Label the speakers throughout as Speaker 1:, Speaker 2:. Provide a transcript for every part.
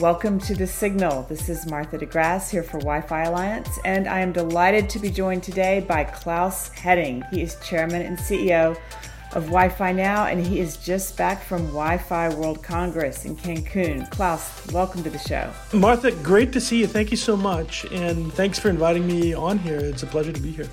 Speaker 1: Welcome to The Signal. This is Martha DeGrasse here for Wi Fi Alliance, and I am delighted to be joined today by Claus Hetting. He is chairman and CEO of Wi Fi Now, and he is just back from Wi Fi World Congress in Cancun. Claus, welcome to the show.
Speaker 2: Martha, great to see you. Thank you so much, and thanks for inviting me on here. It's a pleasure to be here.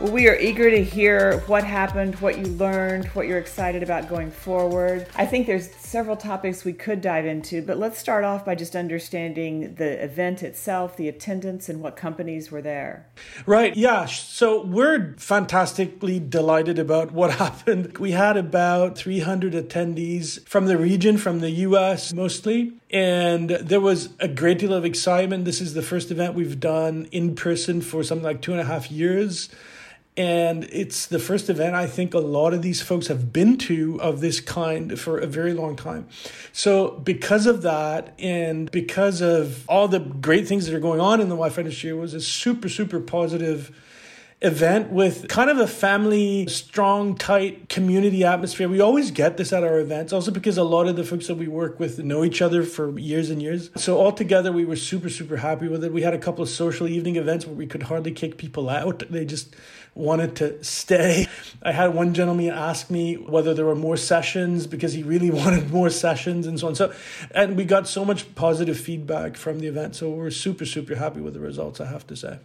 Speaker 1: We are eager to hear what happened, what you learned, what you're excited about going forward. I think there's several topics we could dive into, but let's start off by just understanding the event itself, the attendance, and what companies were there.
Speaker 2: Right, yeah. So we're fantastically delighted about what happened. We had about 300 attendees from the region, from the US mostly. And there was a great deal of excitement. This is the first event we've done in person for something like two and a half years. And it's the first event I think a lot of these folks have been to of this kind for a very long time. So, because of that, and because of all the great things that are going on in the Wi Fi industry, it was a super, super positive event with kind of a family, strong, tight community atmosphere. We always get this at our events, also because a lot of the folks that we work with know each other for years and years. So altogether, we were super, super happy with it. We had a couple of social evening events where we could hardly kick people out. They just wanted to stay. I had one gentleman ask me whether there were more sessions because he really wanted more sessions and so on. So, and we got so much positive feedback from the event. So we're super, super happy with the results, I have to say.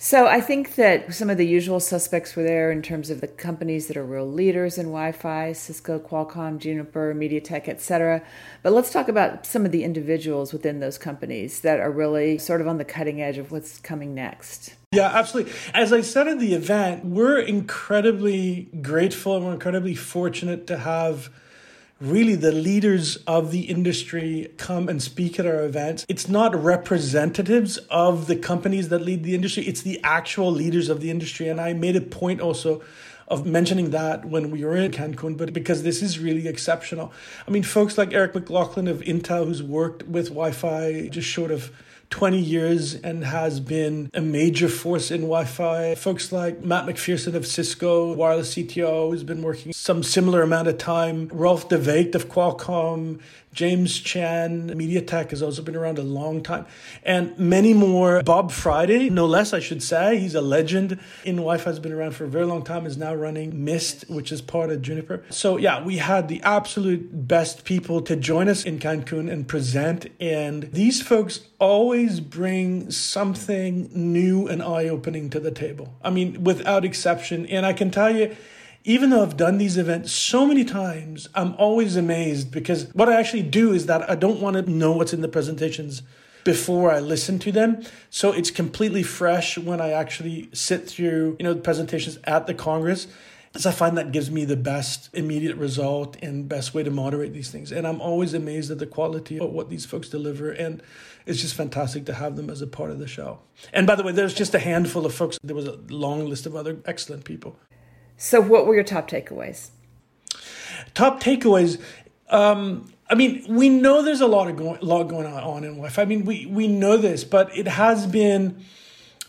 Speaker 1: So I think that some of the usual suspects were there in terms of the companies that are real leaders in Wi-Fi, Cisco, Qualcomm, Juniper, MediaTek, etc. But let's talk about some of the individuals within those companies that are really sort of on the cutting edge of what's coming next.
Speaker 2: Yeah, absolutely. As I said at the event, we're incredibly grateful and we're incredibly fortunate to have really the leaders of the industry come and speak at our events. It's not representatives of the companies that lead the industry, it's the actual leaders of the industry. And I made a point also of mentioning that when we were in Cancun, but because this is really exceptional. I mean, folks like Eric McLaughlin of Intel, who's worked with Wi Fi just short of 20 years and has been a major force in Wi Fi. Folks like Matt MacPherson of Cisco, wireless CTO, who's been working some similar amount of time. Rolf De Vegt of Qualcomm, James Chan, MediaTek has also been around a long time, and many more. Bob Friday, no less, I should say. He's a legend in Wi Fi, has been around for a very long time, is now running Mist, which is part of Juniper. So, yeah, we had the absolute best people to join us in Cancun and present. And these folks always bring something new and eye opening to the table. I mean, without exception. And I can tell you, even though I've done these events so many times, I'm always amazed because what I actually do is that I don't want to know what's in the presentations before I listen to them. So it's completely fresh when I actually sit through, you know, the presentations at the Congress. As I find that gives me the best immediate result and best way to moderate these things. And I'm always amazed at the quality of what these folks deliver. And it's just fantastic to have them as a part of the show. And by the way, there's just a handful of folks. There was a long list of other excellent people.
Speaker 1: So, what were your top takeaways?
Speaker 2: Top takeaways. Um, I mean, we know there's a lot of going, lot going on in Wi-Fi. I mean, we we know this, but it has been,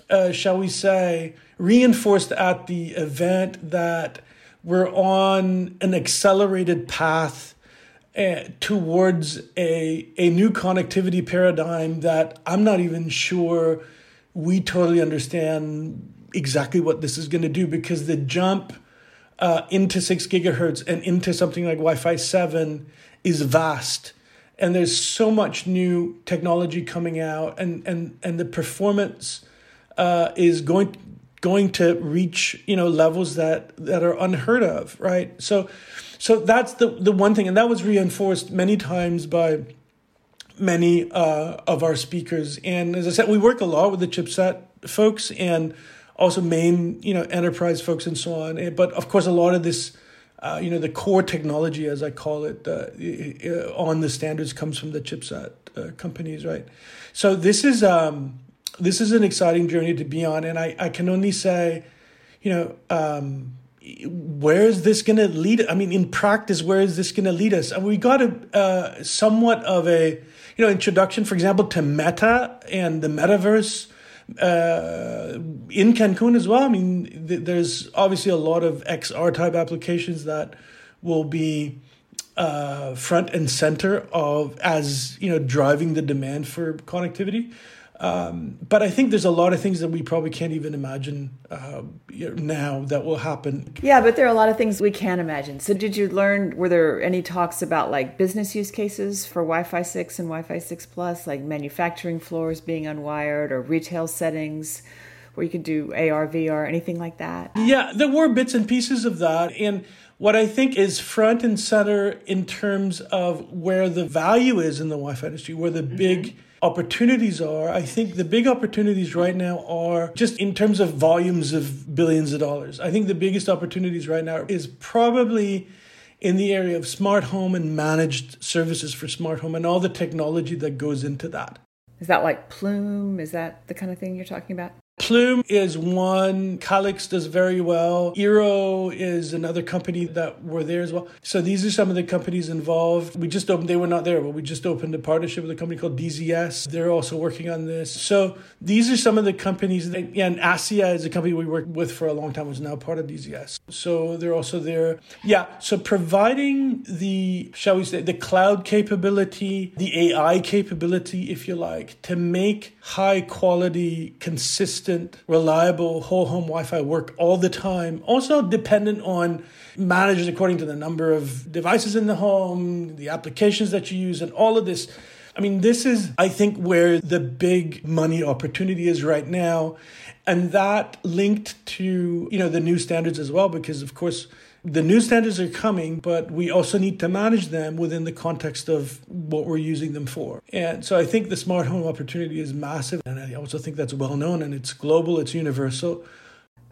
Speaker 2: uh, shall we say, reinforced at the event that we're on an accelerated path uh, towards a a new connectivity paradigm that I'm not even sure we totally understand exactly what this is going to do because the jump uh, into six gigahertz and into something like Wi-Fi seven is vast, and there's so much new technology coming out, and and and the performance uh, is going going to reach you know levels that that are unheard of, right? So, so that's the the one thing, and that was reinforced many times by many uh, of our speakers. And as I said, we work a lot with the chipset folks and also main you know enterprise folks and so on. Eh, but of course, a lot of this. Uh, you know the core technology, as I call it, uh, on the standards comes from the chipset uh, companies, right? So this is um, this is an exciting journey to be on, and I, I can only say, you know, um, where is this going to lead? I mean, in practice, where is this going to lead us? And we got a uh, somewhat of a you know introduction, for example, to Meta and the metaverse uh, in Cancun as well. I mean, th- there's obviously a lot of XR type applications that will be uh, front and center of as you know driving the demand for connectivity. Um, but I think there's a lot of things that we probably can't even imagine uh, now that will happen.
Speaker 1: Yeah, but there are a lot of things we can imagine. So, did you learn? Were there any talks about like business use cases for Wi-Fi six and Wi-Fi six plus, like manufacturing floors being unwired or retail settings? Where you could do AR, VR, anything like that?
Speaker 2: Yeah, there were bits and pieces of that. And what I think is front and center in terms of where the value is in the Wi Fi industry, where the mm-hmm. big opportunities are. I think the big opportunities right now are just in terms of volumes of billions of dollars. I think the biggest opportunities right now is probably in the area of smart home and managed services for smart home and all the technology that goes into that.
Speaker 1: Is that like Plume? Is that the kind of thing you're talking about?
Speaker 2: Plume is one. Calix does very well. Eero is another company that were there as well. So these are some of the companies involved. We just opened, they were not there, but we just opened a partnership with a company called DZS. They're also working on this. So these are some of the companies. That, and ASSIA is a company we worked with for a long time, was now part of DZS. So they're also there. Yeah, so providing the, shall we say, the cloud capability, the AI capability, if you like, to make high quality, consistent consistent, reliable whole home Wi Fi work all the time. Also dependent on managers according to the number of devices in the home, the applications that you use, and all of this. I mean, this is, I think, where the big money opportunity is right now. And that linked to, you know, the new standards as well, because of course, the new standards are coming, but we also need to manage them within the context of what we're using them for. And so I think the smart home opportunity is massive. And I also think that's well known and it's global, it's universal.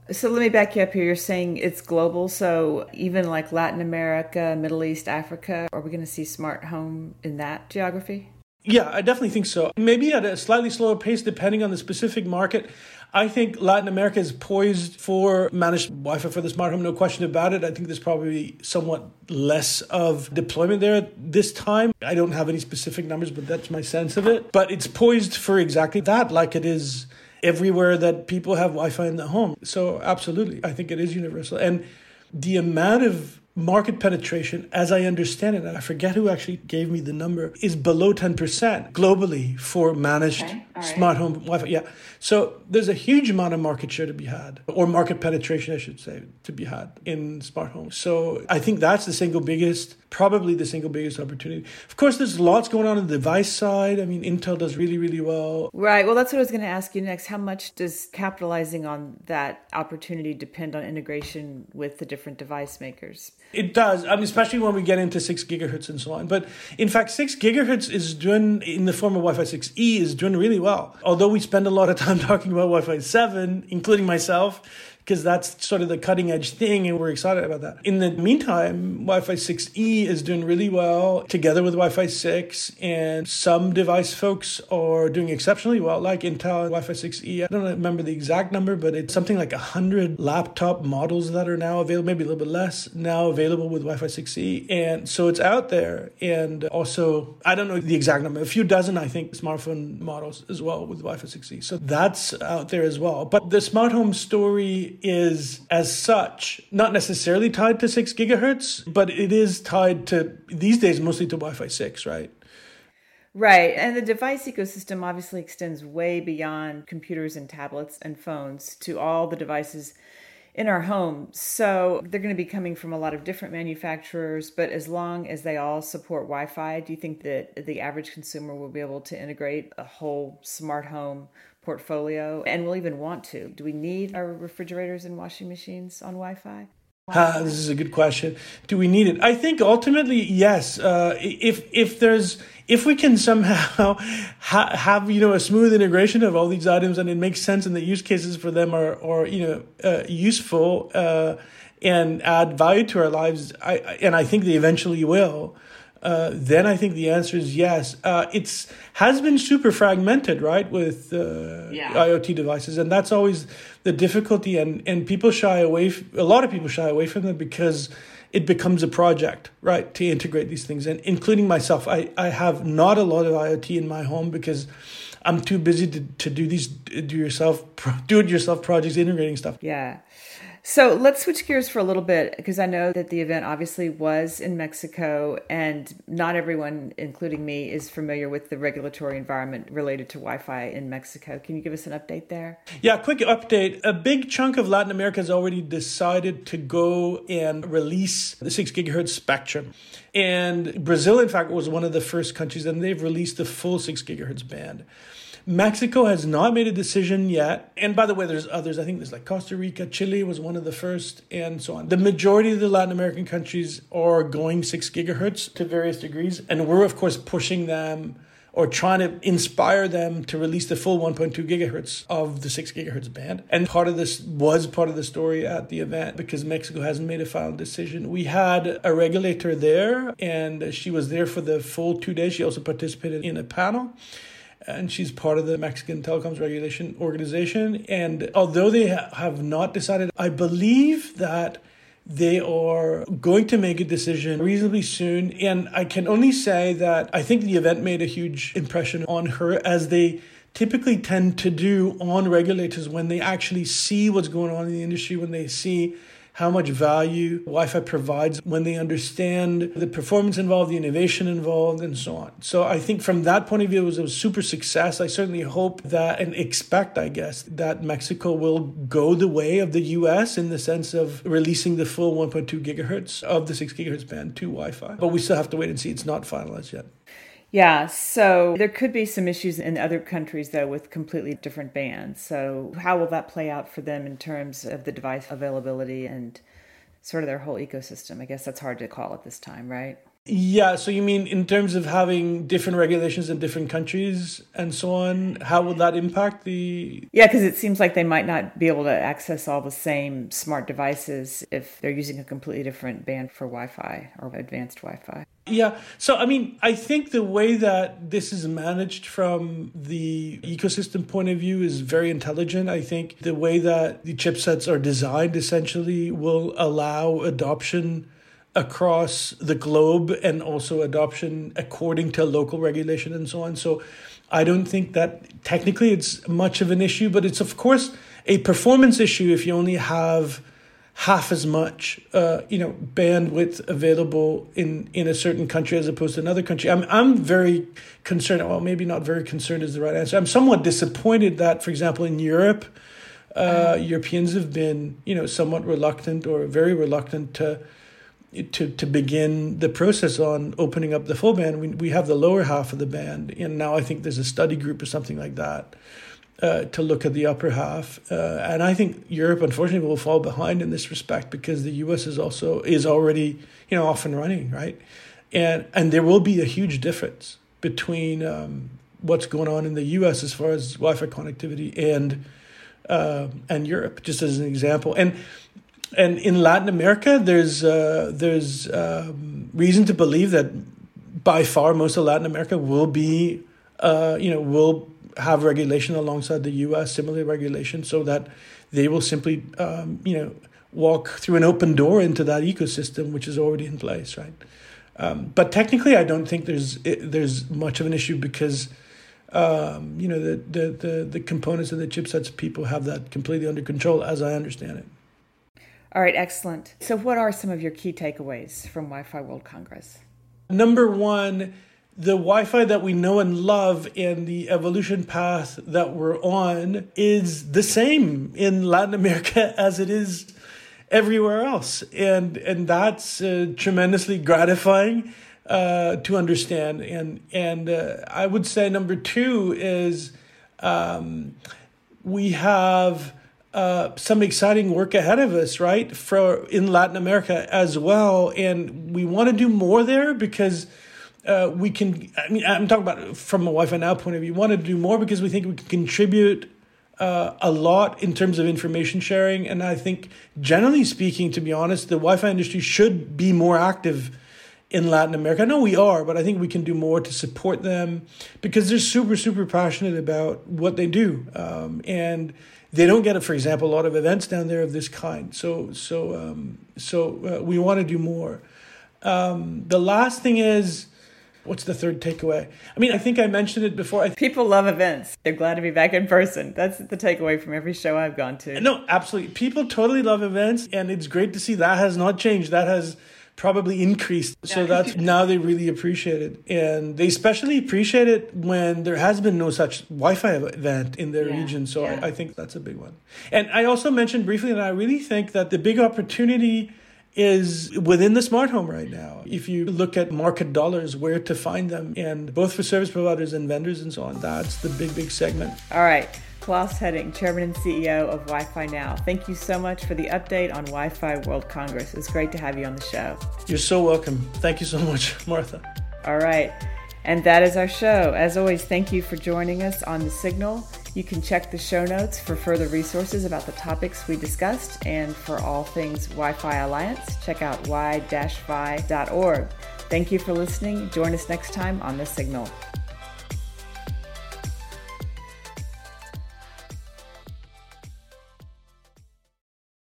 Speaker 1: So let me back you up here. You're saying it's global. So even like Latin America, Middle East, Africa, are we going to see smart home in that geography?
Speaker 2: Yeah, I definitely think so. Maybe at a slightly slower pace, depending on the specific market. I think Latin America is poised for managed Wi Fi for the smart home, no question about it. I think there's probably somewhat less of deployment there this time. I don't have any specific numbers, but that's my sense of it. But it's poised for exactly that, like it is everywhere that people have Wi Fi in the home. So, absolutely, I think it is universal. And the amount of market penetration, as I understand it, and I forget who actually gave me the number, is below 10% globally for managed okay. Smart home Wi Fi. Yeah. So there's a huge amount of market share to be had, or market penetration, I should say, to be had in smart homes. So I think that's the single biggest, probably the single biggest opportunity. Of course, there's lots going on on the device side. I mean, Intel does really, really well.
Speaker 1: Right. Well, that's what I was going to ask you next. How much does capitalizing on that opportunity depend on integration with the different device makers?
Speaker 2: It does, I mean, especially when we get into six gigahertz and so on. But in fact, six gigahertz is doing in the form of Wi-Fi 6E is doing really well. Although we spend a lot of time talking about Wi-Fi 7, including myself, because that's sort of the cutting edge thing and we're excited about that. In the meantime, Wi Fi 6E is doing really well together with Wi Fi 6, and some device folks are doing exceptionally well, like Intel Wi Fi 6E. I don't remember the exact number, but it's something like 100 laptop models that are now available, maybe a little bit less, now available with Wi Fi 6E. And so it's out there. And also, I don't know the exact number, a few dozen, I think, smartphone models as well with Wi Fi 6E. So that's out there as well. But the smart home story is as such not necessarily tied to 6 gigahertz, but it is tied to these days mostly to Wi-Fi 6, right?
Speaker 1: Right. And the device ecosystem obviously extends way beyond computers and tablets and phones to all the devices in our home. So they're going to be coming from a lot of different manufacturers, but as long as they all support Wi Fi, do you think that the average consumer will be able to integrate a whole smart home portfolio and will even want to? Do we need our refrigerators and washing machines on Wi Fi?
Speaker 2: This is a good question. Do we need it? I think ultimately, yes. Uh, if if there's if we can somehow ha- have you know a smooth integration of all these items and it makes sense and the use cases for them are are you know uh, useful uh, and add value to our lives, I and I think they eventually will. Uh, then I think the answer is yes. Uh, it's has been super fragmented, right, with uh, yeah. IoT devices, and that's always the difficulty. And and people shy away. F- a lot of people shy away from them because it becomes a project, right, to integrate these things, and including myself. I I have not a lot of IoT in my home because. I'm too busy to, to do these do yourself do it yourself projects integrating stuff.
Speaker 1: Yeah. So let's switch gears for a little bit because I know that the event obviously was in Mexico, and not everyone, including me, is familiar with the regulatory environment related to Wi Fi in Mexico. Can you give us an update there?
Speaker 2: Yeah, quick update. A big chunk of Latin America has already decided to go and release the 6 gigahertz spectrum. And Brazil, in fact, was one of the first countries, and they've released the full 6 gigahertz band. Mexico has not made a decision yet. And by the way, there's others. I think there's like Costa Rica, Chile was one of the first, and so on. The majority of the Latin American countries are going six gigahertz to various degrees. And we're, of course, pushing them or trying to inspire them to release the full 1.2 gigahertz of the 6 gigahertz band. And part of this was part of the story at the event because Mexico hasn't made a final decision. We had a regulator there, and she was there for the full two days. She also participated in a panel and she's part of the Mexican Telecoms Regulation Organization. And although they ha- have not decided, I believe that they are going to make a decision reasonably soon. And I can only say that I think the event made a huge impression on her as they typically tend to do on regulators when they actually see what's going on in the industry, when they see how much value Wi Fi provides when they understand the performance involved, the innovation involved, and so on. So I think from that point of view, it was a super success. I certainly hope that and expect, I guess, that Mexico will go the way of the US in the sense of releasing the full 1.2 gigahertz of the 6 gigahertz band to Wi Fi. But we still have to wait and see. It's not finalized yet.
Speaker 1: Yeah, so there could be some issues in other countries, though, with completely different bands. So, how will that play out for them in terms of the device availability and sort of their whole ecosystem? I guess that's hard to call at this time, right?
Speaker 2: Yeah, so you mean in terms of having different regulations in different countries and so on, how would that impact the
Speaker 1: Yeah, cuz it seems like they might not be able to access all the same smart devices if they're using a completely different band for Wi-Fi or advanced Wi-Fi.
Speaker 2: Yeah. So, I mean, I think the way that this is managed from the ecosystem point of view is very intelligent. I think the way that the chipsets are designed essentially will allow adoption across the globe and also adoption according to local regulation and so on. So I don't think that technically it's much of an issue, but it's of course a performance issue if you only have half as much uh, you know bandwidth available in in a certain country as opposed to another country. I'm I'm very concerned. Well, maybe not very concerned is the right answer. I'm somewhat disappointed that, for example, in Europe, uh, Europeans have been you know somewhat reluctant or very reluctant to to to begin the process on opening up the full band, we we have the lower half of the band, and now I think there's a study group or something like that uh, to look at the upper half. Uh, and I think Europe, unfortunately, will fall behind in this respect because the U.S. is also is already you know off and running, right? And and there will be a huge difference between um, what's going on in the U.S. as far as Wi-Fi connectivity and uh, and Europe, just as an example, and and in Latin America, there's uh, there's um, reason to believe that by far most of Latin America will be uh, you know will have regulation alongside the U.S. similar regulation, so that they will simply um, you know walk through an open door into that ecosystem which is already in place, right? Um, but technically, I don't think there's there's much of an issue because um, you know the, the the the components of the chipsets people have that completely under control, as I understand it.
Speaker 1: All right, excellent. So, what are some of your key takeaways from Wi Fi World Congress?
Speaker 2: Number one, the Wi Fi that we know and love and the evolution path that we're on is the same in Latin America as it is everywhere else. And, and that's uh, tremendously gratifying uh, to understand. And, and uh, I would say number two is um, we have uh, some exciting work ahead of us, right? For in Latin America as well, and we want to do more there because uh, we can. I mean, I'm talking about from a Wi-Fi Now point of view. We want to do more because we think we can contribute uh, a lot in terms of information sharing, and I think generally speaking, to be honest, the Wi-Fi industry should be more active in Latin America. I know we are, but I think we can do more to support them because they're super, super passionate about what they do, um, and they don't get, for example, a lot of events down there of this kind. So so um, so uh, we want to do more. Um, the last thing is what's the third takeaway? I mean, I think I mentioned it before.
Speaker 1: People love events. They're glad to be back in person. That's the takeaway from every show I've gone to.
Speaker 2: No, absolutely. People totally love events, and it's great to see that has not changed. That has probably increased. So that's now they really appreciate it. And they especially appreciate it when there has been no such Wi Fi event in their yeah. region. So yeah. I, I think that's a big one. And I also mentioned briefly that I really think that the big opportunity is within the smart home right now. If you look at market dollars, where to find them, and both for service providers and vendors and so on, that's the big, big segment.
Speaker 1: All right. Claus Hetting, Chairman and CEO of Wi Fi Now. Thank you so much for the update on Wi Fi World Congress. It's great to have you on the show.
Speaker 2: You're so welcome. Thank you so much, Martha.
Speaker 1: All right. And that is our show. As always, thank you for joining us on The Signal. You can check the show notes for further resources about the topics we discussed and for all things Wi Fi Alliance. Check out wi-fi.org. Thank you for listening. Join us next time on The Signal.